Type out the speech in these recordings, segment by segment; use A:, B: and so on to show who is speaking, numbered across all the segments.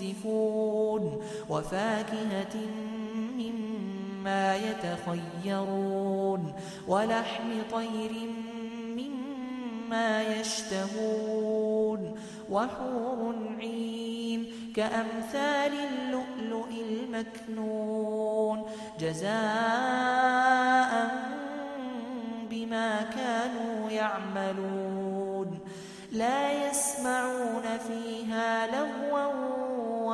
A: ينزفون وفاكهة مما يتخيرون ولحم طير مما يشتهون وحور عين كأمثال اللؤلؤ المكنون جزاء بما كانوا يعملون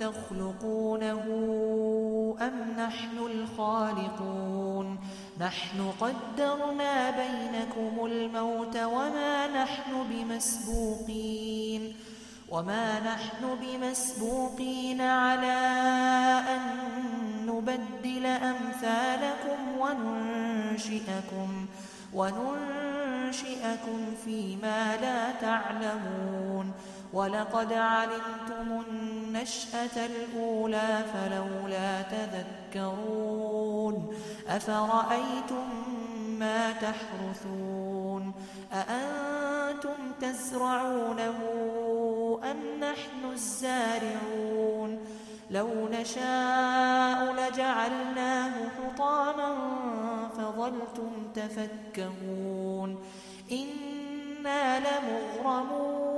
A: تخلقونه أم نحن الخالقون؟ نحن قدرنا بينكم الموت وما نحن بمسبوقين. وما نحن بمسبوقين على أن نبدل أمثالكم وننشئكم وننشئكم فيما لا تعلمون. ولقد علمتم النشأة الأولى فلولا تذكرون أفرأيتم ما تحرثون أأنتم تزرعونه أم نحن الزارعون لو نشاء لجعلناه حطاما فظلتم تفكهون إنا لمغرمون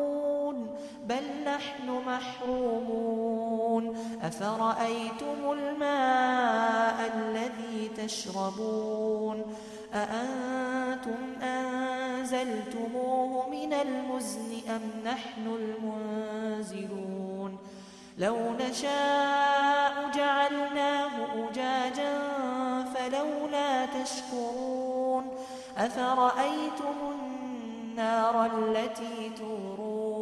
A: بل نحن محرومون. أفرأيتم الماء الذي تشربون؟ أأنتم أنزلتموه من المزن أم نحن المنزلون؟ لو نشاء جعلناه أجاجا فلولا تشكرون. أفرأيتم النار التي تورون؟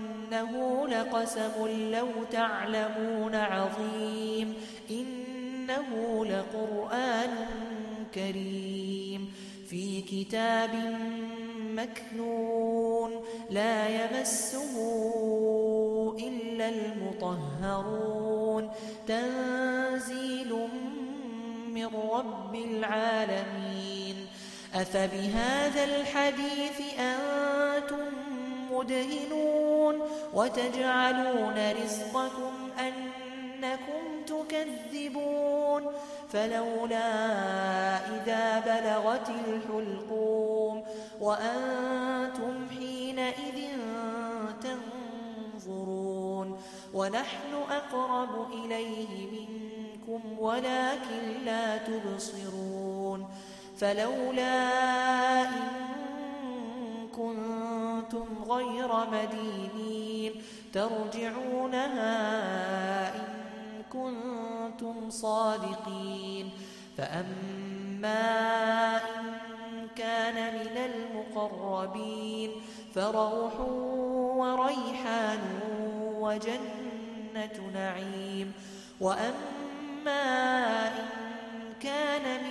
A: وإنه لقسم لو تعلمون عظيم إنه لقرآن كريم في كتاب مكنون لا يمسه إلا المطهرون تنزيل من رب العالمين أفبهذا الحديث أنتم مدهنون وتجعلون رزقكم أنكم تكذبون فلولا إذا بلغت الحلقوم وأنتم حينئذ تنظرون ونحن أقرب إليه منكم ولكن لا تبصرون فلولا إن كنتم غير مدينين ترجعونها إن كنتم صادقين فأما إن كان من المقربين فروح وريحان وجنة نعيم وأما إن كان من